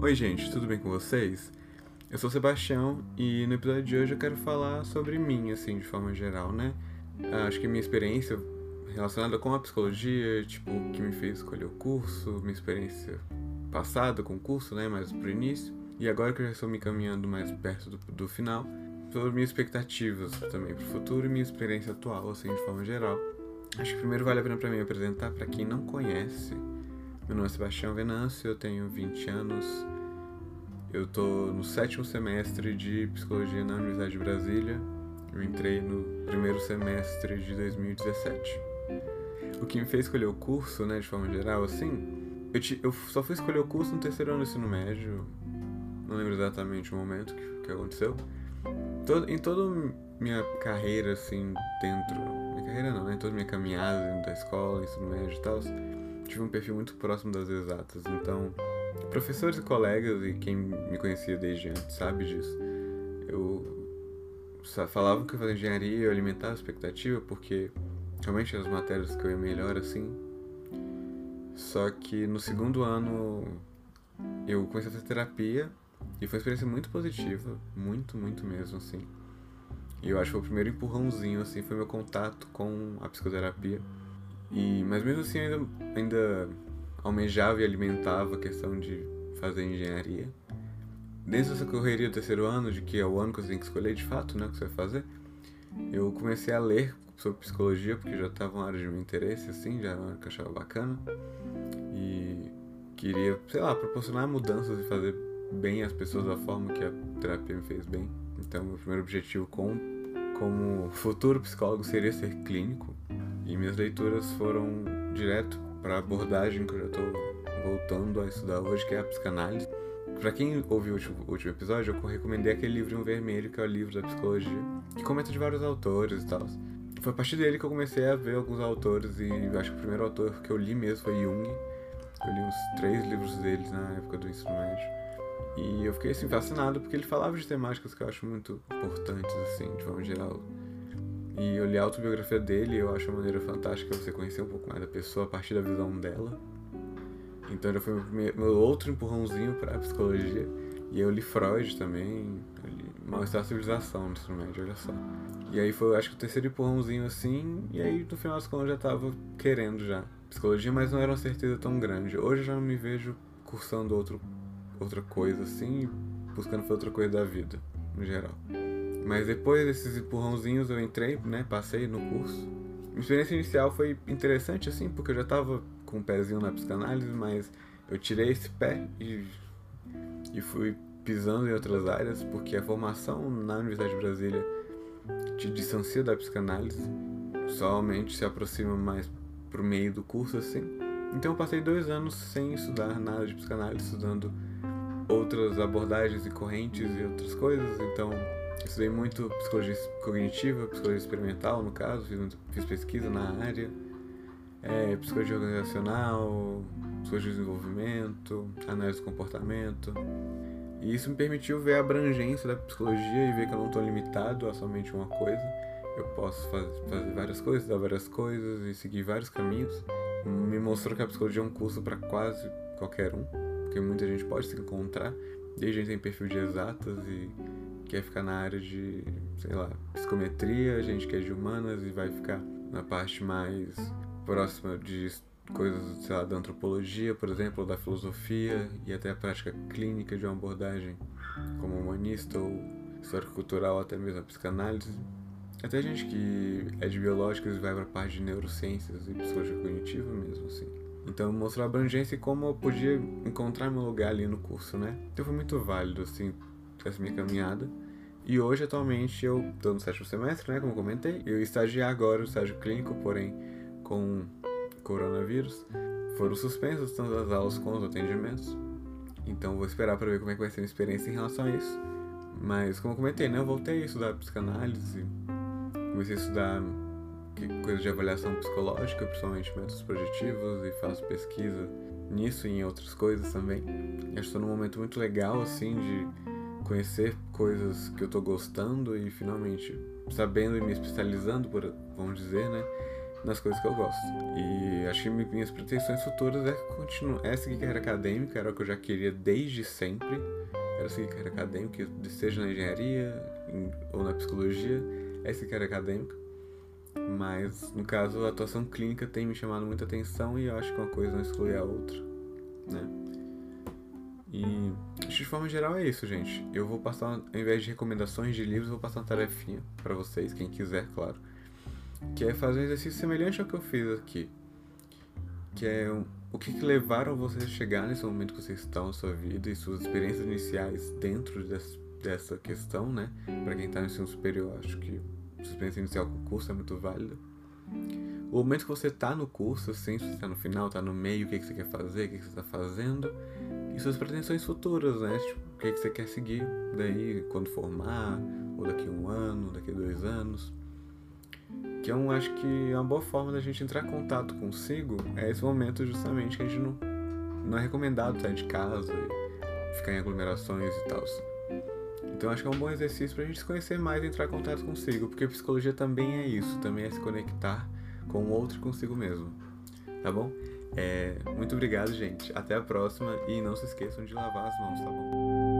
Oi, gente, tudo bem com vocês? Eu sou o Sebastião e no episódio de hoje eu quero falar sobre mim, assim, de forma geral, né? Acho que minha experiência relacionada com a psicologia, tipo, o que me fez escolher o curso, minha experiência passada com o curso, né, mais pro início, e agora que eu já estou me caminhando mais perto do, do final, sobre minhas expectativas também pro futuro e minha experiência atual, assim, de forma geral. Acho que primeiro vale a pena para mim apresentar para quem não conhece meu nome é Sebastião Venâncio, eu tenho 20 anos. Eu tô no sétimo semestre de Psicologia na Universidade de Brasília. Eu entrei no primeiro semestre de 2017. O que me fez escolher o curso, né, de forma geral, assim, eu, te, eu só fui escolher o curso no terceiro ano do ensino médio. Não lembro exatamente o momento que, que aconteceu. Todo, em toda minha carreira, assim, dentro. Minha carreira não, né? Toda minha caminhada dentro da escola, ensino médio e tal tive um perfil muito próximo das exatas, então professores e colegas e quem me conhecia desde antes sabe disso. Eu falava que eu fazia engenharia e eu alimentava a expectativa porque realmente as matérias que eu ia melhor assim. Só que no segundo ano eu comecei a fazer terapia e foi uma experiência muito positiva, muito, muito mesmo assim. E eu acho que foi o primeiro empurrãozinho assim, foi meu contato com a psicoterapia. E, mas mesmo assim ainda, ainda almejava e alimentava a questão de fazer engenharia. Dentro dessa correria do terceiro ano, de que é o ano que você tem que escolher de fato, né, o que você vai fazer, eu comecei a ler sobre psicologia, porque já estava uma área de meu interesse, assim, já era uma área que eu achava bacana. E queria, sei lá, proporcionar mudanças e fazer bem as pessoas da forma que a terapia me fez bem. Então, meu primeiro objetivo com, como futuro psicólogo seria ser clínico. E minhas leituras foram direto para a abordagem que eu já estou voltando a estudar hoje, que é a psicanálise. Para quem ouviu o último, episódio, eu recomendei aquele livro vermelho, que é o livro da psicologia, que comenta de vários autores e tal. Foi a partir dele que eu comecei a ver alguns autores, e acho que o primeiro autor que eu li mesmo foi Jung. Eu li uns três livros deles na época do ensino médio. E eu fiquei assim fascinado porque ele falava de temáticas que eu acho muito importantes, assim, de forma geral e eu li a autobiografia dele e eu acho uma maneira fantástica você conhecer um pouco mais da pessoa a partir da visão dela. Então já foi meu, meu outro empurrãozinho para a psicologia. E eu li Freud também, li Mal-Estar Civilização no médio, olha só. E aí foi, acho que o terceiro empurrãozinho assim, e aí no final das contas eu já tava querendo já psicologia, mas não era uma certeza tão grande. Hoje eu já me vejo cursando outro, outra coisa assim, buscando outra coisa da vida, no geral. Mas depois desses empurrãozinhos eu entrei, né? Passei no curso. Minha experiência inicial foi interessante, assim, porque eu já tava com um pezinho na psicanálise, mas eu tirei esse pé e, e fui pisando em outras áreas, porque a formação na Universidade de Brasília te distancia da psicanálise, somente se aproxima mais pro meio do curso, assim. Então eu passei dois anos sem estudar nada de psicanálise, estudando outras abordagens e correntes e outras coisas, então Estudei muito psicologia cognitiva, psicologia experimental, no caso, fiz, fiz pesquisa na área, é, psicologia organizacional, psicologia de desenvolvimento, análise do comportamento. E isso me permitiu ver a abrangência da psicologia e ver que eu não estou limitado a somente uma coisa. Eu posso faz, fazer várias coisas, dar várias coisas e seguir vários caminhos. Me mostrou que a psicologia é um curso para quase qualquer um, porque muita gente pode se encontrar, desde gente tem perfil de exatas e quer ficar na área de, sei lá, psicometria, gente que é de humanas e vai ficar na parte mais próxima de coisas, sei lá, da antropologia, por exemplo, ou da filosofia e até a prática clínica de uma abordagem como humanista ou histórico-cultural, até mesmo a psicanálise. Até gente que é de biológicas e vai para a parte de neurociências e psicologia cognitiva mesmo, assim. Então mostrou a abrangência e como eu podia encontrar meu lugar ali no curso, né? Então foi muito válido, assim, essa minha caminhada. E hoje, atualmente, eu estou no sétimo semestre, né, como comentei. Eu estagiar agora no estágio clínico, porém, com coronavírus. Foram suspensos tanto as aulas quanto os atendimentos. Então vou esperar para ver como é que vai ser a minha experiência em relação a isso. Mas como eu comentei, né, eu voltei a estudar psicanálise, comecei a estudar coisas de avaliação psicológica, principalmente métodos projetivos, e faço pesquisa nisso e em outras coisas também. que estou num momento muito legal, assim, de conhecer coisas que eu tô gostando e finalmente sabendo e me especializando, por, vamos dizer, né? nas coisas que eu gosto. E acho que minhas pretensões futuras é continuar, é seguir carreira acadêmica, era o que eu já queria desde sempre. Era seguir carreira acadêmica, seja na engenharia ou na psicologia, é seguir carreira acadêmica. Mas, no caso, a atuação clínica tem me chamado muita atenção e eu acho que uma coisa não exclui a outra, né? E de forma geral é isso, gente. Eu vou passar, ao invés de recomendações de livros, vou passar uma tarefinha para vocês, quem quiser, claro. Que é fazer um exercício semelhante ao que eu fiz aqui. Que é o que, que levaram vocês a chegar nesse momento que vocês estão na sua vida e suas experiências iniciais dentro desse, dessa questão, né? Para quem está no ensino superior, acho que a experiência inicial com o curso é muito válida. O momento que você está no curso, assim, se você está no final, está no meio, o que, que você quer fazer, o que, que você está fazendo e suas pretensões futuras, né? Tipo, o que, que você quer seguir daí quando formar, ou daqui a um ano, daqui a dois anos. Que eu acho que é uma boa forma da gente entrar em contato consigo é esse momento justamente que a gente não, não é recomendado sair de casa e ficar em aglomerações e tal. Então acho que é um bom exercício pra gente se conhecer mais e entrar em contato consigo, porque psicologia também é isso, também é se conectar com o outro e consigo mesmo. Tá bom? É, muito obrigado, gente. Até a próxima e não se esqueçam de lavar as mãos, tá bom?